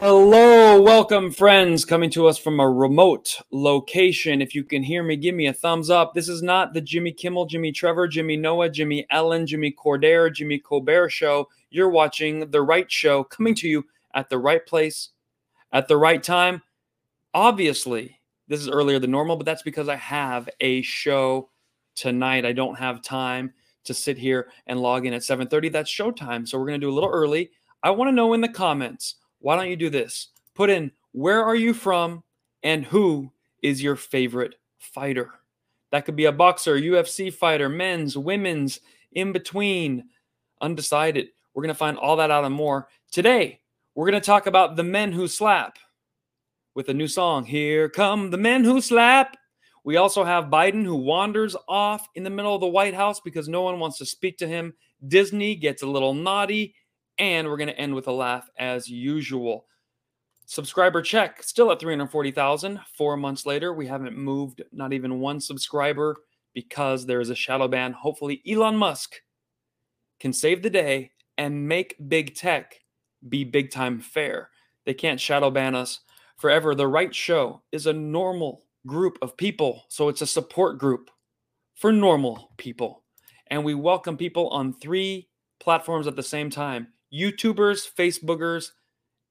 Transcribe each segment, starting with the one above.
Hello, welcome, friends, coming to us from a remote location. If you can hear me, give me a thumbs up. This is not the Jimmy Kimmel, Jimmy Trevor, Jimmy Noah, Jimmy Ellen, Jimmy Corden, Jimmy Colbert show. You're watching the right show coming to you at the right place at the right time. Obviously, this is earlier than normal, but that's because I have a show tonight. I don't have time to sit here and log in at 7:30. That's showtime. So we're going to do a little early. I want to know in the comments why don't you do this? Put in where are you from and who is your favorite fighter? That could be a boxer, UFC fighter, men's, women's, in between, undecided. We're going to find all that out and more. Today, we're going to talk about the men who slap with a new song. Here come the men who slap. We also have Biden who wanders off in the middle of the White House because no one wants to speak to him. Disney gets a little naughty and we're going to end with a laugh as usual. Subscriber check, still at 340,000. Four months later, we haven't moved not even one subscriber because there is a shadow ban. Hopefully, Elon Musk can save the day and make big tech be big time fair. They can't shadow ban us forever. The Right Show is a normal group of people, so it's a support group for normal people. And we welcome people on three platforms at the same time YouTubers, Facebookers,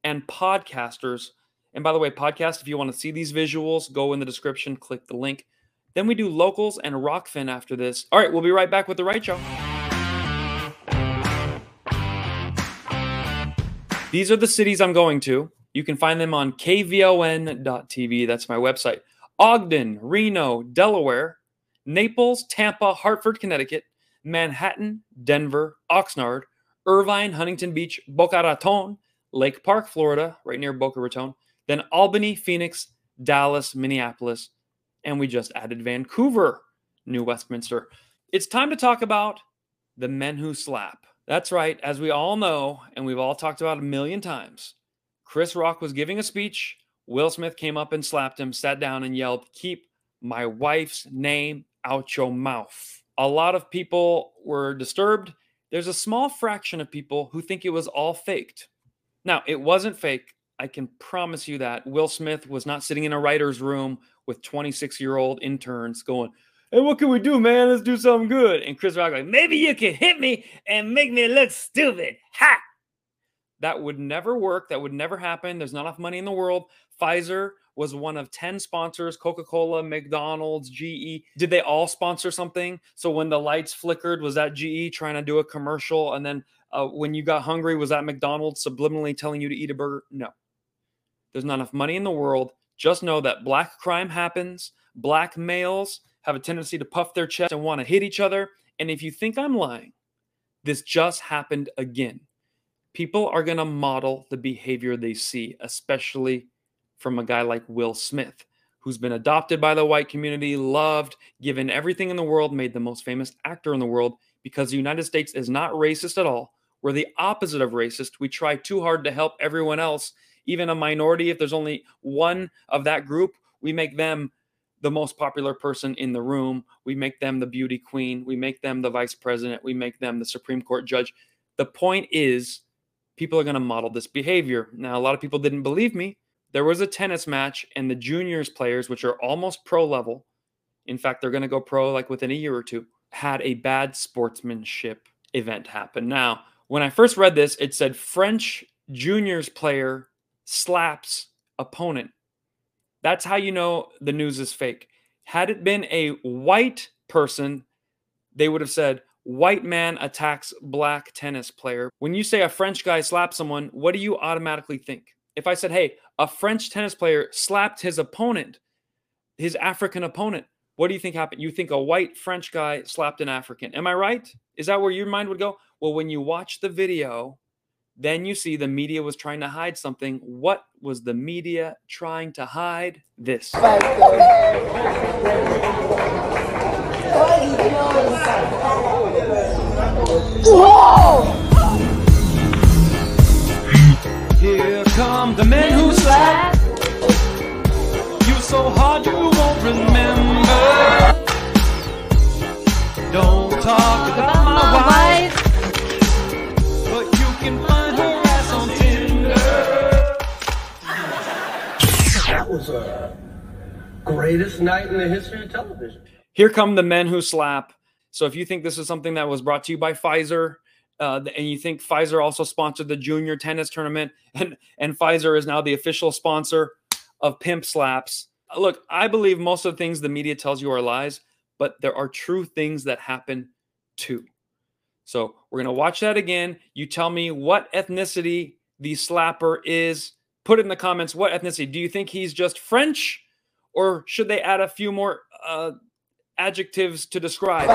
and podcasters. And by the way, podcast, if you want to see these visuals, go in the description, click the link. Then we do locals and Rokfin after this. All right, we'll be right back with the right show. These are the cities I'm going to. You can find them on kvon.tv. That's my website. Ogden, Reno, Delaware, Naples, Tampa, Hartford, Connecticut, Manhattan, Denver, Oxnard, Irvine, Huntington Beach, Boca Raton, Lake Park, Florida, right near Boca Raton, then Albany, Phoenix, Dallas, Minneapolis, and we just added Vancouver, New Westminster. It's time to talk about the men who slap. That's right, as we all know, and we've all talked about a million times, Chris Rock was giving a speech. Will Smith came up and slapped him, sat down, and yelled, Keep my wife's name out your mouth. A lot of people were disturbed there's a small fraction of people who think it was all faked. Now, it wasn't fake. I can promise you that. Will Smith was not sitting in a writer's room with 26 year old interns going, Hey, what can we do, man? Let's do something good. And Chris Rock, like, maybe you can hit me and make me look stupid. Ha! That would never work. That would never happen. There's not enough money in the world. Pfizer was one of 10 sponsors Coca Cola, McDonald's, GE. Did they all sponsor something? So when the lights flickered, was that GE trying to do a commercial? And then uh, when you got hungry, was that McDonald's subliminally telling you to eat a burger? No. There's not enough money in the world. Just know that black crime happens. Black males have a tendency to puff their chest and want to hit each other. And if you think I'm lying, this just happened again. People are going to model the behavior they see, especially from a guy like Will Smith, who's been adopted by the white community, loved, given everything in the world, made the most famous actor in the world because the United States is not racist at all. We're the opposite of racist. We try too hard to help everyone else, even a minority. If there's only one of that group, we make them the most popular person in the room. We make them the beauty queen. We make them the vice president. We make them the Supreme Court judge. The point is, people are going to model this behavior. Now, a lot of people didn't believe me there was a tennis match, and the juniors players, which are almost pro level, in fact, they're going to go pro like within a year or two, had a bad sportsmanship event happen. Now, when I first read this, it said French juniors player slaps opponent. That's how you know the news is fake. Had it been a white person, they would have said, white man attacks black tennis player. When you say a French guy slapped someone, what do you automatically think? If I said, hey, a French tennis player slapped his opponent, his African opponent, what do you think happened? You think a white French guy slapped an African. Am I right? Is that where your mind would go? Well, when you watch the video, then you see the media was trying to hide something. What was the media trying to hide? This. Whoa! Here come the men who slap. You so hard you won't remember. Don't talk about my wife. But you can find her ass on Tinder. That was the greatest night in the history of television. Here come the men who slap. So if you think this is something that was brought to you by Pfizer, uh, and you think Pfizer also sponsored the junior tennis tournament, and and Pfizer is now the official sponsor of Pimp Slaps. Look, I believe most of the things the media tells you are lies, but there are true things that happen too. So we're gonna watch that again. You tell me what ethnicity the slapper is. Put it in the comments. What ethnicity? Do you think he's just French, or should they add a few more uh, adjectives to describe?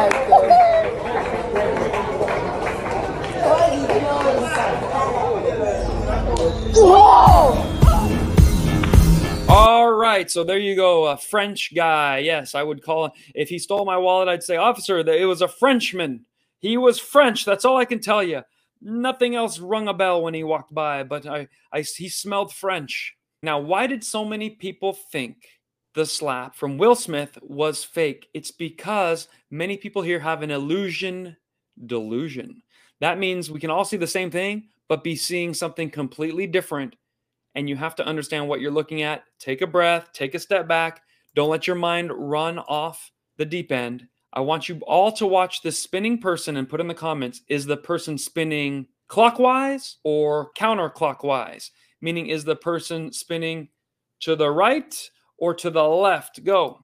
All right, so there you go, a French guy. Yes, I would call if he stole my wallet, I'd say, officer, it was a Frenchman. He was French. That's all I can tell you. Nothing else rung a bell when he walked by, but I, I he smelled French. Now, why did so many people think the slap from Will Smith was fake? It's because many people here have an illusion delusion. That means we can all see the same thing, but be seeing something completely different and you have to understand what you're looking at. Take a breath, take a step back. Don't let your mind run off the deep end. I want you all to watch this spinning person and put in the comments is the person spinning clockwise or counterclockwise? Meaning, is the person spinning to the right or to the left? Go.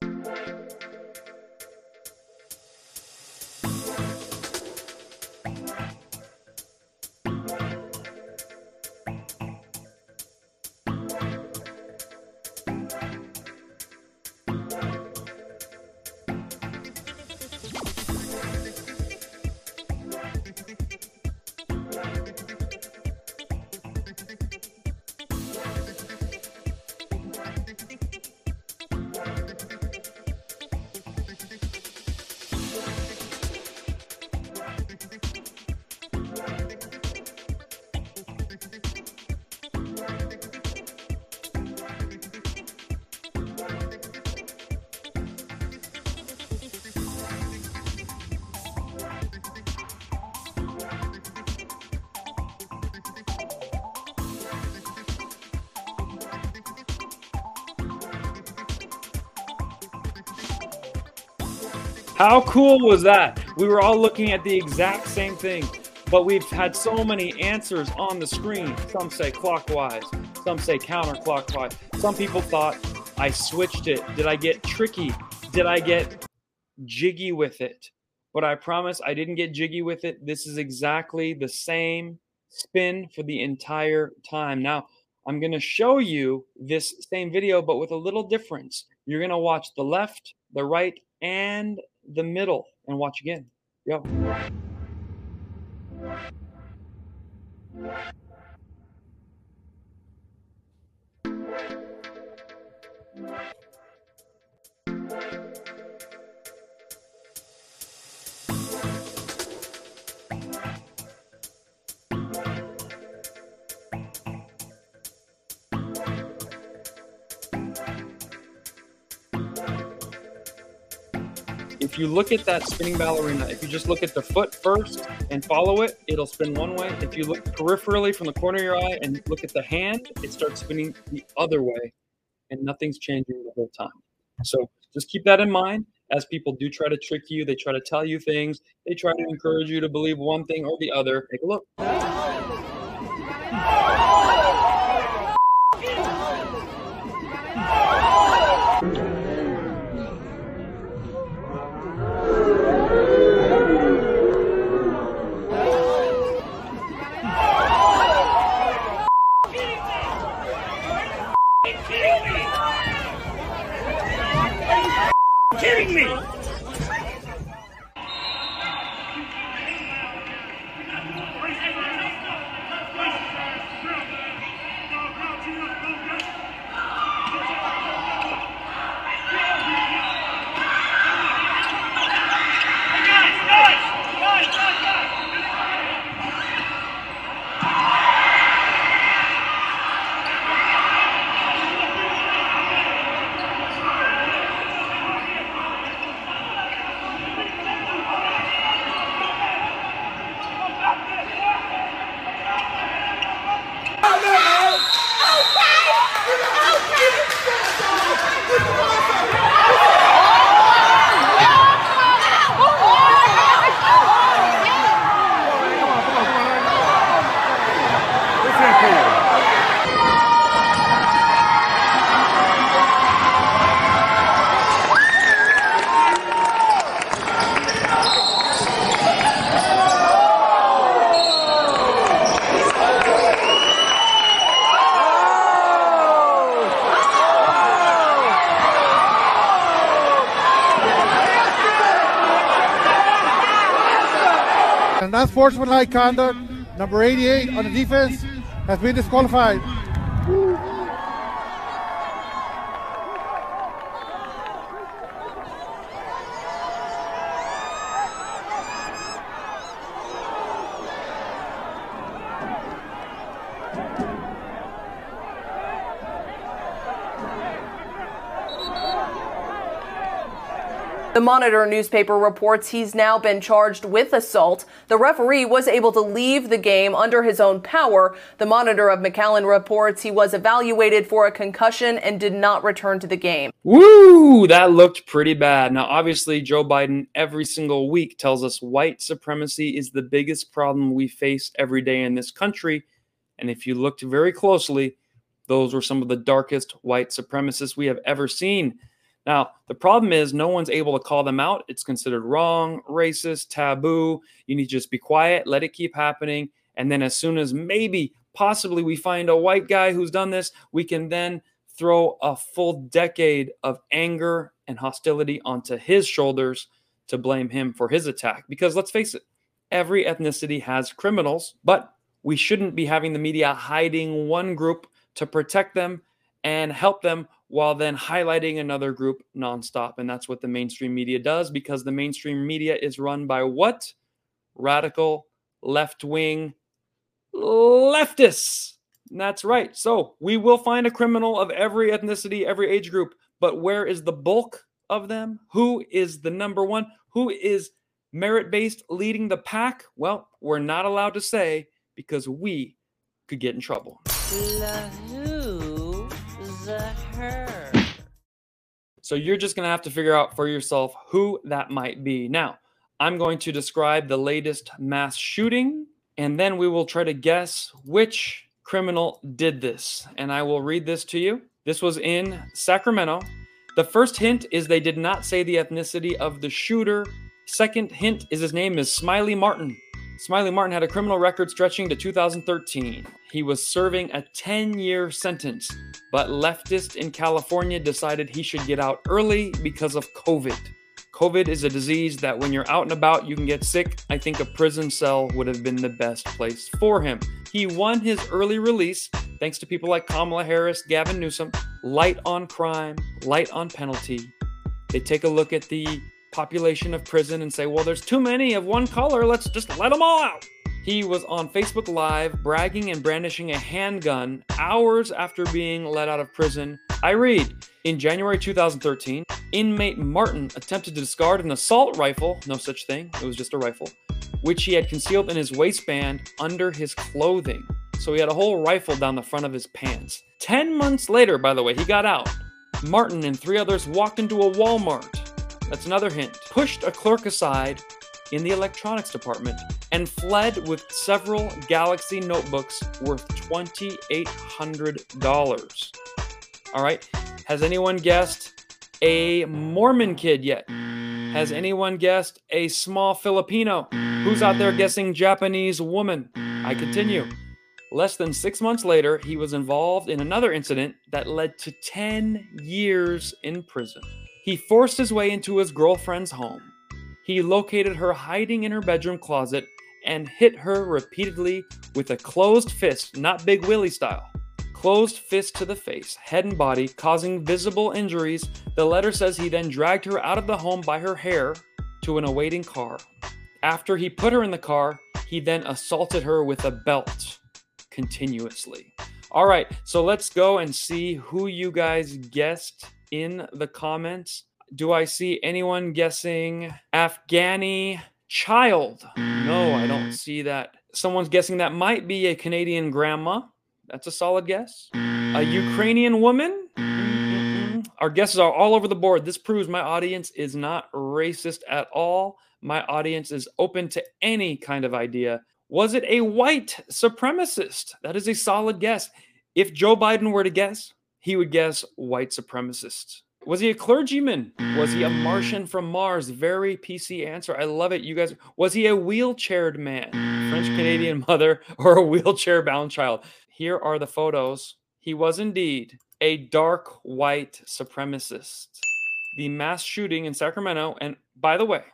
How cool was that? We were all looking at the exact same thing, but we've had so many answers on the screen. Some say clockwise, some say counterclockwise. Some people thought I switched it. Did I get tricky? Did I get jiggy with it? But I promise I didn't get jiggy with it. This is exactly the same spin for the entire time. Now, I'm going to show you this same video, but with a little difference. You're going to watch the left, the right, and the middle and watch again. Go. You look at that spinning ballerina, if you just look at the foot first and follow it, it'll spin one way. If you look peripherally from the corner of your eye and look at the hand, it starts spinning the other way, and nothing's changing the whole time. So just keep that in mind as people do try to trick you. They try to tell you things. They try to encourage you to believe one thing or the other. Take a look. Unsportsmanlike conduct, number 88 on the defense, has been disqualified. The Monitor newspaper reports he's now been charged with assault. The referee was able to leave the game under his own power. The Monitor of McAllen reports he was evaluated for a concussion and did not return to the game. Woo! That looked pretty bad. Now, obviously, Joe Biden every single week tells us white supremacy is the biggest problem we face every day in this country. And if you looked very closely, those were some of the darkest white supremacists we have ever seen. Now, the problem is no one's able to call them out. It's considered wrong, racist, taboo. You need to just be quiet, let it keep happening. And then, as soon as maybe, possibly, we find a white guy who's done this, we can then throw a full decade of anger and hostility onto his shoulders to blame him for his attack. Because let's face it, every ethnicity has criminals, but we shouldn't be having the media hiding one group to protect them and help them while then highlighting another group nonstop. And that's what the mainstream media does because the mainstream media is run by what? Radical, left wing leftists. And that's right. So we will find a criminal of every ethnicity, every age group. But where is the bulk of them? Who is the number one? Who is merit based leading the pack? Well, we're not allowed to say because we could get in trouble. So you're just going to have to figure out for yourself who that might be. Now, I'm going to describe the latest mass shooting, and then we will try to guess which criminal did this. And I will read this to you. This was in Sacramento. The first hint is they did not say the ethnicity of the shooter. Second hint is his name is Smiley Martin. Smiley Martin had a criminal record stretching to 2013. He was serving a 10 year sentence, but leftists in California decided he should get out early because of COVID. COVID is a disease that when you're out and about, you can get sick. I think a prison cell would have been the best place for him. He won his early release thanks to people like Kamala Harris, Gavin Newsom, light on crime, light on penalty. They take a look at the population of prison and say, well, there's too many of one color, let's just let them all out. He was on Facebook Live bragging and brandishing a handgun hours after being let out of prison. I read In January 2013, inmate Martin attempted to discard an assault rifle, no such thing, it was just a rifle, which he had concealed in his waistband under his clothing. So he had a whole rifle down the front of his pants. 10 months later, by the way, he got out. Martin and three others walked into a Walmart that's another hint. Pushed a clerk aside in the electronics department and fled with several Galaxy notebooks worth $2,800. All right. Has anyone guessed a Mormon kid yet? Has mm. anyone guessed a small Filipino? Who's out there mm. guessing Japanese woman? I continue. Mm. Less than six months later, he was involved in another incident that led to 10 years in prison. He forced his way into his girlfriend's home. He located her hiding in her bedroom closet and hit her repeatedly with a closed fist, not Big Willie style. Closed fist to the face, head and body, causing visible injuries. The letter says he then dragged her out of the home by her hair to an awaiting car. After he put her in the car, he then assaulted her with a belt continuously. All right, so let's go and see who you guys guessed in the comments. Do I see anyone guessing Afghani child? No, I don't mm. see that. Someone's guessing that might be a Canadian grandma. That's a solid guess. A mm. Ukrainian woman? Mm. Our guesses are all over the board. This proves my audience is not racist at all. My audience is open to any kind of idea. Was it a white supremacist? That is a solid guess. If Joe Biden were to guess, he would guess white supremacist. Was he a clergyman? Was he a Martian from Mars? Very PC answer. I love it. You guys, was he a wheelchaired man, French Canadian mother, or a wheelchair bound child? Here are the photos. He was indeed a dark white supremacist. The mass shooting in Sacramento, and by the way,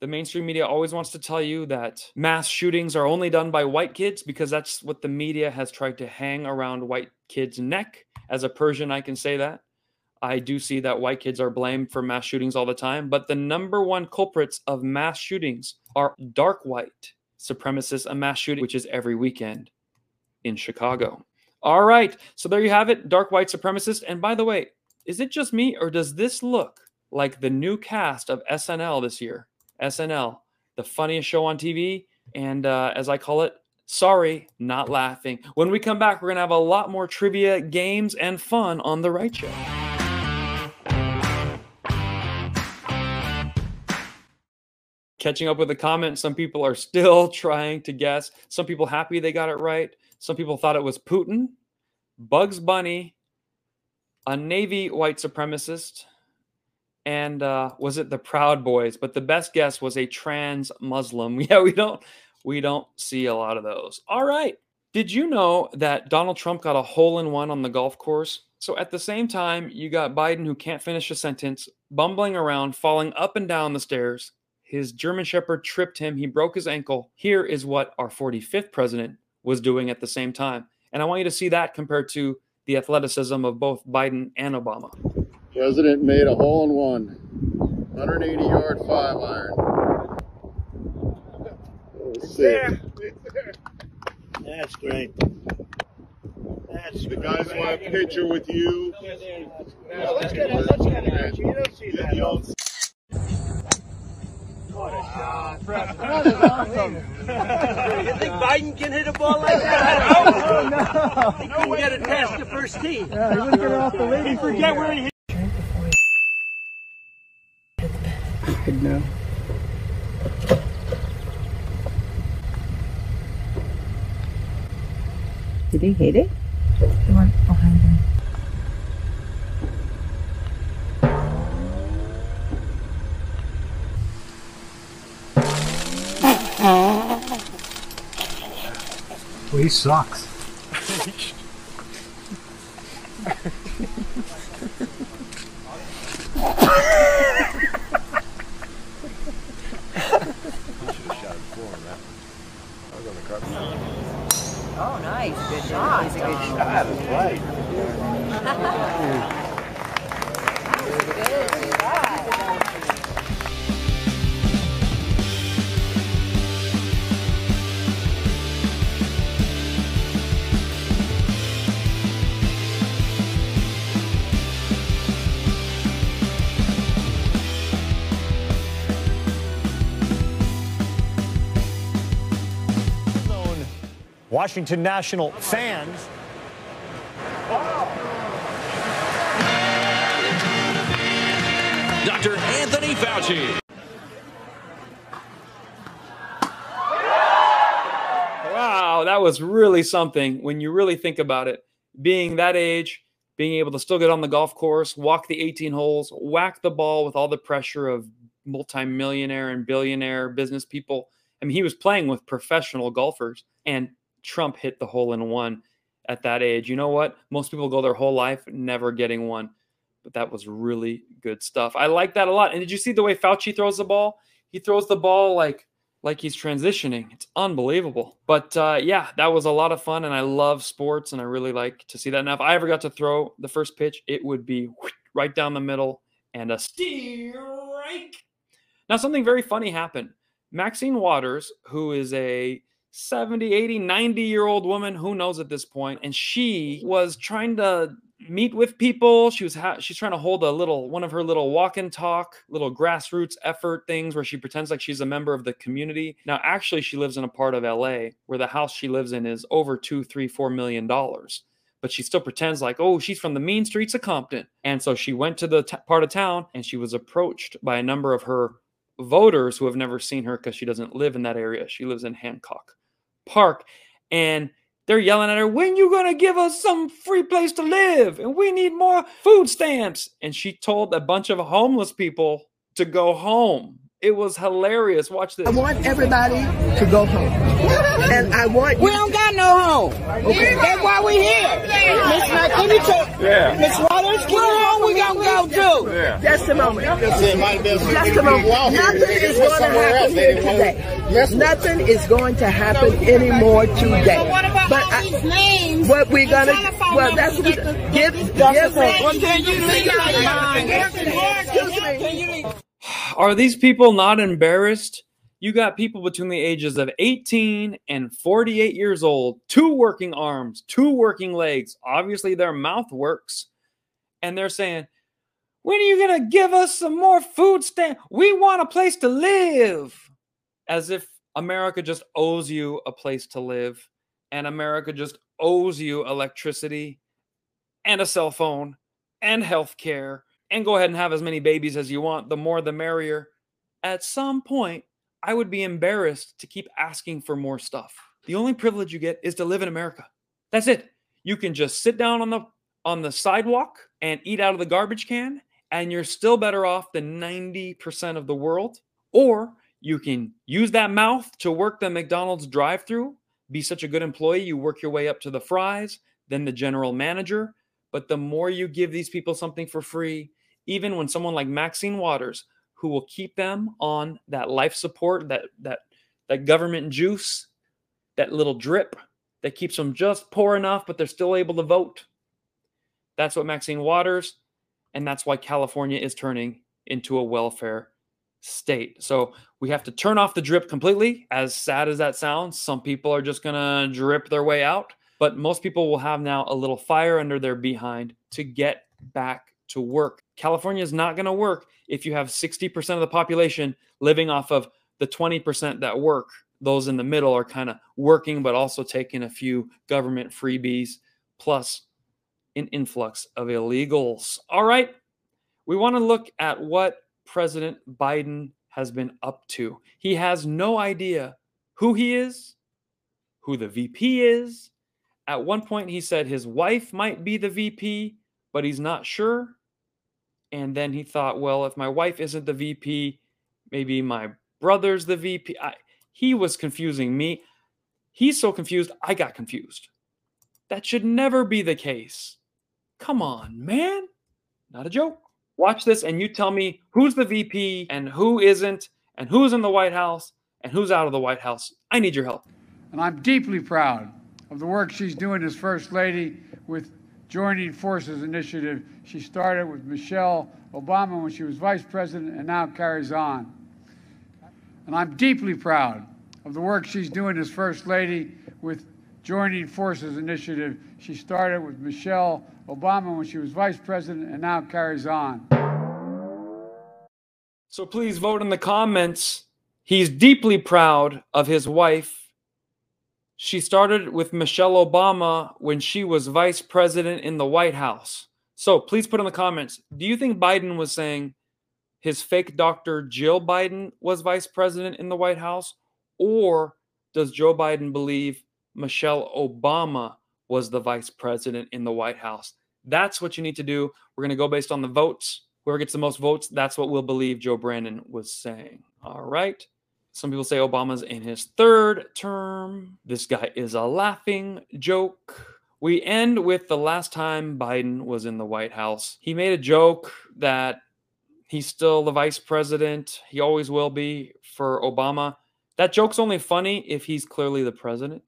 The mainstream media always wants to tell you that mass shootings are only done by white kids because that's what the media has tried to hang around white kids' neck. As a Persian, I can say that. I do see that white kids are blamed for mass shootings all the time, but the number one culprits of mass shootings are dark white supremacists, a mass shooting, which is every weekend in Chicago. All right, so there you have it, dark white supremacist. And by the way, is it just me or does this look like the new cast of SNL this year? SNL, the funniest show on TV, and uh, as I call it, sorry, not laughing. When we come back, we're gonna have a lot more trivia, games, and fun on the Right Show. catching up with the comments. Some people are still trying to guess. Some people happy they got it right. Some people thought it was Putin, Bugs Bunny, a Navy white supremacist, and uh, was it the Proud Boys? But the best guess was a trans Muslim. Yeah, we don't we don't see a lot of those. All right. Did you know that Donald Trump got a hole in one on the golf course? So at the same time, you got Biden who can't finish a sentence, bumbling around, falling up and down the stairs, his German Shepherd tripped him. He broke his ankle. Here is what our 45th president was doing at the same time. And I want you to see that compared to the athleticism of both Biden and Obama. President made a hole in one, 180 yard five iron. Sick. That's great. That's The guys want a picture with you. Let's get it. Let's get it. You don't see that. You don't That is awesome. you think Biden can hit a ball like that? Oh, no. I think he can get it past the first tee. Yeah, he wouldn't get off the lady. Forget where he hit. Did he hit it? The one behind him. Well, he sucks. Oh, nice. Good shot. He's a good shot. Good Washington National fans. Dr. Anthony Fauci. Wow, that was really something when you really think about it. Being that age, being able to still get on the golf course, walk the 18 holes, whack the ball with all the pressure of multimillionaire and billionaire business people. I mean, he was playing with professional golfers, and Trump hit the hole in one at that age. You know what? Most people go their whole life never getting one, but that was really good stuff. I like that a lot. And did you see the way Fauci throws the ball? He throws the ball like like he's transitioning. It's unbelievable. But uh, yeah, that was a lot of fun, and I love sports, and I really like to see that. Now, if I ever got to throw the first pitch, it would be right down the middle and a strike. Now, something very funny happened. Maxine Waters, who is a 70, 80, 90 year old woman, who knows at this point, and she was trying to meet with people. She was ha- she's trying to hold a little one of her little walk and talk, little grassroots effort things where she pretends like she's a member of the community. Now, actually, she lives in a part of LA where the house she lives in is over two, three, four million dollars. But she still pretends like, oh, she's from the mean streets of Compton. And so she went to the t- part of town and she was approached by a number of her voters who have never seen her because she doesn't live in that area. She lives in Hancock Park. And they're yelling at her, when you to give us some free place to live? And we need more food stamps. And she told a bunch of homeless people to go home. It was hilarious. Watch this. I want everybody to go home. And I want We don't got no home. Okay. That's why we here. Miss Knight, can you talk? Yeah. Miss Waters, where home we gonna go to? Yeah. Just a moment. it might have been Just a moment. people. Nothing is going to happen here today. Yes. Nothing is going to happen anymore today. But what about but all I- these names What we're gonna, well, that's what, numbers that the- give, Just give a her. second. Well, can you see your Excuse me. Are these people not embarrassed? You got people between the ages of 18 and 48 years old, two working arms, two working legs. Obviously, their mouth works. And they're saying, When are you going to give us some more food stamps? We want a place to live. As if America just owes you a place to live and America just owes you electricity and a cell phone and health care and go ahead and have as many babies as you want. The more, the merrier. At some point, I would be embarrassed to keep asking for more stuff. The only privilege you get is to live in America. That's it. You can just sit down on the on the sidewalk and eat out of the garbage can and you're still better off than 90% of the world. Or you can use that mouth to work the McDonald's drive-through, be such a good employee, you work your way up to the fries, then the general manager, but the more you give these people something for free, even when someone like Maxine Waters, who will keep them on that life support, that that that government juice, that little drip that keeps them just poor enough, but they're still able to vote. That's what Maxine Waters, and that's why California is turning into a welfare state. So we have to turn off the drip completely. As sad as that sounds, some people are just gonna drip their way out, but most people will have now a little fire under their behind to get back to work. California is not going to work if you have 60% of the population living off of the 20% that work. Those in the middle are kind of working, but also taking a few government freebies plus an influx of illegals. All right. We want to look at what President Biden has been up to. He has no idea who he is, who the VP is. At one point, he said his wife might be the VP, but he's not sure. And then he thought, well, if my wife isn't the VP, maybe my brother's the VP. I, he was confusing me. He's so confused, I got confused. That should never be the case. Come on, man. Not a joke. Watch this and you tell me who's the VP and who isn't, and who's in the White House and who's out of the White House. I need your help. And I'm deeply proud of the work she's doing as First Lady with Joining Forces Initiative. She started with Michelle Obama when she was Vice President and now carries on. And I'm deeply proud of the work she's doing as First Lady with Joining Forces Initiative. She started with Michelle Obama when she was Vice President and now carries on. So please vote in the comments. He's deeply proud of his wife. She started with Michelle Obama when she was vice president in the White House. So please put in the comments do you think Biden was saying his fake doctor Jill Biden was vice president in the White House? Or does Joe Biden believe Michelle Obama was the vice president in the White House? That's what you need to do. We're going to go based on the votes. Whoever gets the most votes, that's what we'll believe Joe Brandon was saying. All right. Some people say Obama's in his third term. This guy is a laughing joke. We end with the last time Biden was in the White House. He made a joke that he's still the vice president. He always will be for Obama. That joke's only funny if he's clearly the president.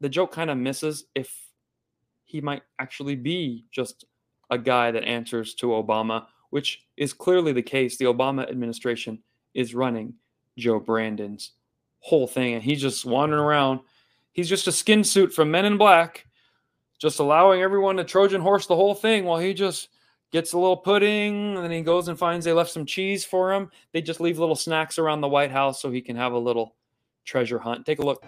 The joke kind of misses if he might actually be just a guy that answers to Obama, which is clearly the case. The Obama administration is running Joe Brandon's whole thing, and he's just wandering around. He's just a skin suit from Men in Black, just allowing everyone to Trojan horse the whole thing while he just gets a little pudding, and then he goes and finds they left some cheese for him. They just leave little snacks around the White House so he can have a little treasure hunt. Take a look.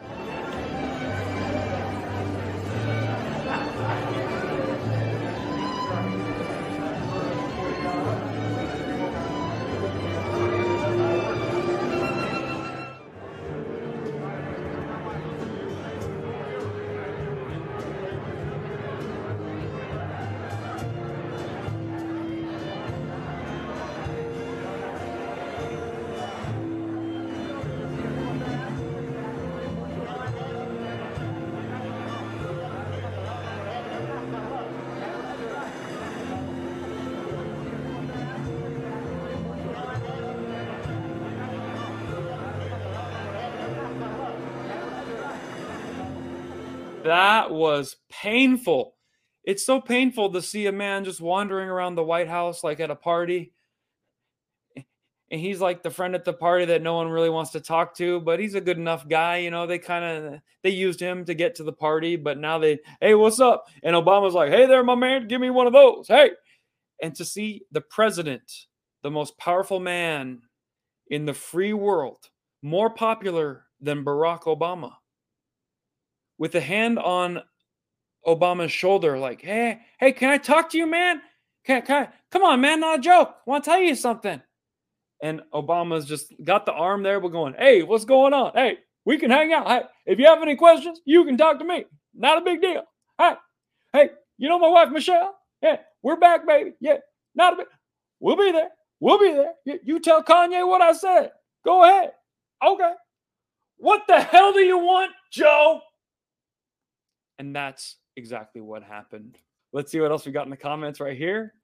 That was painful. It's so painful to see a man just wandering around the White House like at a party. And he's like the friend at the party that no one really wants to talk to, but he's a good enough guy. You know, they kind of they used him to get to the party, but now they, hey, what's up? And Obama's like, hey there, my man, give me one of those. Hey. And to see the president, the most powerful man in the free world, more popular than Barack Obama, with a hand on Obama's shoulder, like, hey, hey, can I talk to you, man? Can, can I, come on, man, not a joke. I want to tell you something. And Obama's just got the arm there, but going, hey, what's going on? Hey, we can hang out. Hey, if you have any questions, you can talk to me. Not a big deal. Hey, hey, you know my wife Michelle? Yeah, we're back, baby. Yeah, not a big. We'll be there. We'll be there. You, you tell Kanye what I said. Go ahead. Okay. What the hell do you want, Joe? And that's exactly what happened. Let's see what else we got in the comments right here.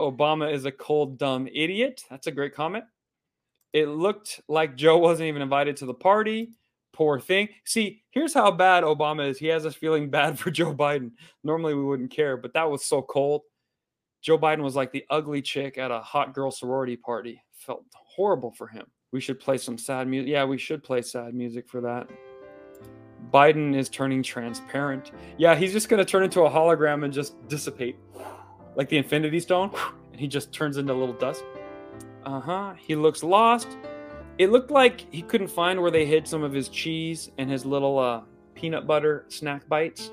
Obama is a cold, dumb idiot. That's a great comment. It looked like Joe wasn't even invited to the party. Poor thing. See, here's how bad Obama is. He has us feeling bad for Joe Biden. Normally we wouldn't care, but that was so cold. Joe Biden was like the ugly chick at a hot girl sorority party. Felt horrible for him. We should play some sad music. Yeah, we should play sad music for that. Biden is turning transparent. Yeah, he's just going to turn into a hologram and just dissipate like the Infinity Stone, and he just turns into little dust. Uh huh. He looks lost. It looked like he couldn't find where they hid some of his cheese and his little uh, peanut butter snack bites.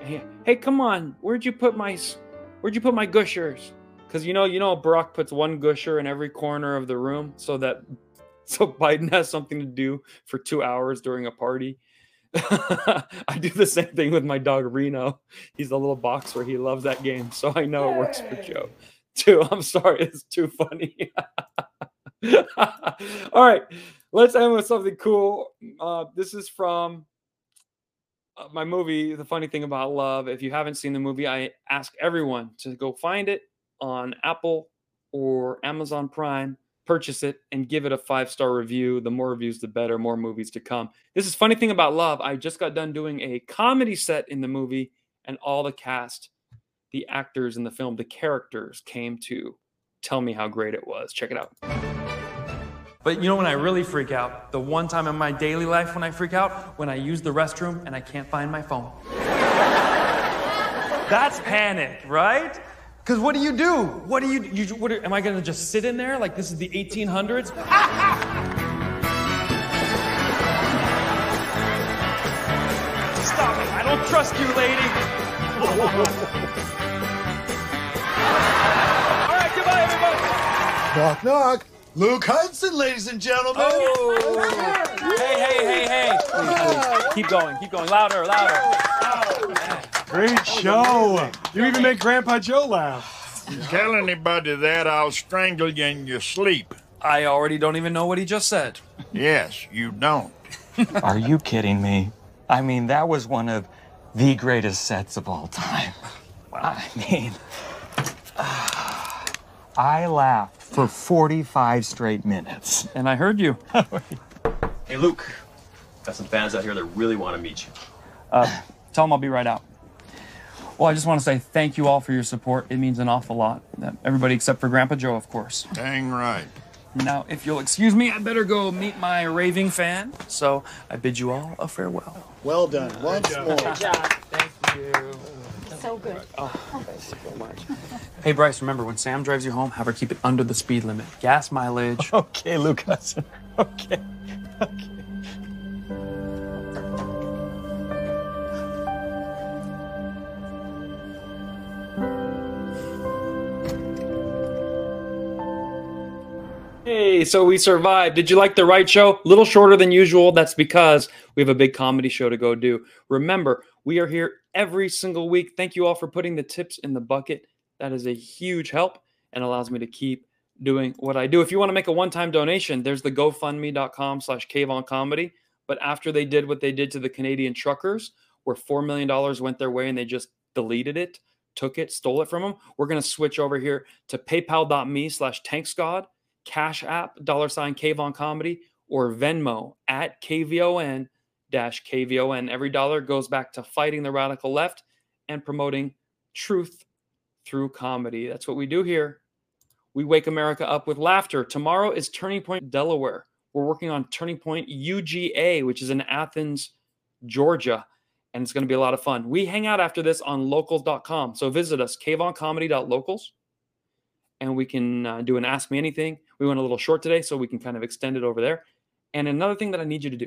Hey, hey, come on! Where'd you put my Where'd you put my gushers? Because you know, you know, Barack puts one gusher in every corner of the room so that so Biden has something to do for two hours during a party. I do the same thing with my dog Reno. He's a little boxer. He loves that game, so I know it works for Joe too. I'm sorry, it's too funny. All right, let's end with something cool. Uh, this is from uh, my movie, The Funny Thing About Love. If you haven't seen the movie, I ask everyone to go find it on Apple or Amazon Prime purchase it and give it a five star review. The more reviews, the better. More movies to come. This is funny thing about Love. I just got done doing a comedy set in the movie, and all the cast, the actors in the film, the characters came to tell me how great it was. Check it out. But you know when I really freak out? The one time in my daily life when I freak out? When I use the restroom and I can't find my phone. That's panic, right? Because what do you do? What do you, you what are, am I going to just sit in there like this is the 1800s? Stop it. I don't trust you, lady. All right, goodbye, everybody. Knock, knock. Luke Hudson, ladies and gentlemen. Oh. hey, hey, hey, hey. Please, please. Keep going, keep going. Louder, louder. Great show. You even make Grandpa Joe laugh. You tell anybody that, I'll strangle you in your sleep. I already don't even know what he just said. Yes, you don't. Are you kidding me? I mean, that was one of the greatest sets of all time. I mean, I laughed for 45 straight minutes. And I heard you. hey, Luke. Got some fans out here that really want to meet you. Uh, tell them I'll be right out. Well, I just want to say thank you all for your support. It means an awful lot. Everybody except for Grandpa Joe, of course. Dang right. Now, if you'll excuse me, I better go meet my raving fan. So I bid you all a farewell. Well done. Once Good more. Good job. Thank you. So good. Oh, thanks so much. Hey, Bryce, remember when Sam drives you home, have her keep it under the speed limit. Gas mileage. Okay, Lucas. Okay. Okay. Hey, so we survived. Did you like the right show? A little shorter than usual. That's because we have a big comedy show to go do. Remember, we are here every single week. Thank you all for putting the tips in the bucket. That is a huge help and allows me to keep doing what I do. If you want to make a one-time donation, there's the GoFundMe.com slash Comedy. But after they did what they did to the Canadian truckers, where $4 million went their way and they just deleted it, took it, stole it from them, we're going to switch over here to paypal.me slash tanksgod Cash App, dollar sign Kayvon Comedy, or Venmo at KVON kvon. Every dollar goes back to fighting the radical left and promoting truth through comedy. That's what we do here. We wake America up with laughter. Tomorrow is Turning Point Delaware. We're working on Turning Point UGA, which is in Athens, Georgia, and it's going to be a lot of fun. We hang out after this on locals.com. So visit us, kvoncomedy.locals, and we can uh, do an Ask Me Anything. We went a little short today, so we can kind of extend it over there. And another thing that I need you to do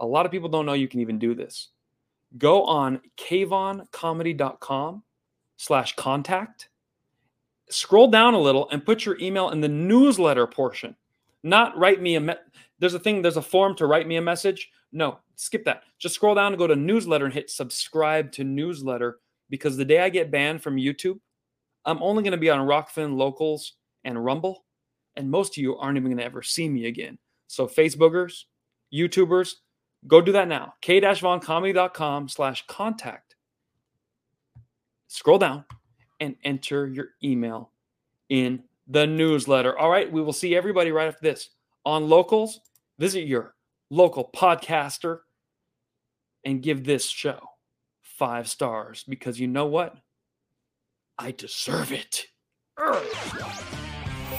a lot of people don't know you can even do this. Go on kvoncomedy.com slash contact. Scroll down a little and put your email in the newsletter portion. Not write me a me- there's a thing, there's a form to write me a message. No, skip that. Just scroll down and go to newsletter and hit subscribe to newsletter because the day I get banned from YouTube, I'm only going to be on Rokfin Locals and Rumble, and most of you aren't even going to ever see me again. So Facebookers, YouTubers, go do that now. k-voncomedy.com slash contact. Scroll down and enter your email in the newsletter. All right, we will see everybody right after this. On locals, visit your local podcaster and give this show five stars because you know what? I deserve it. Urgh.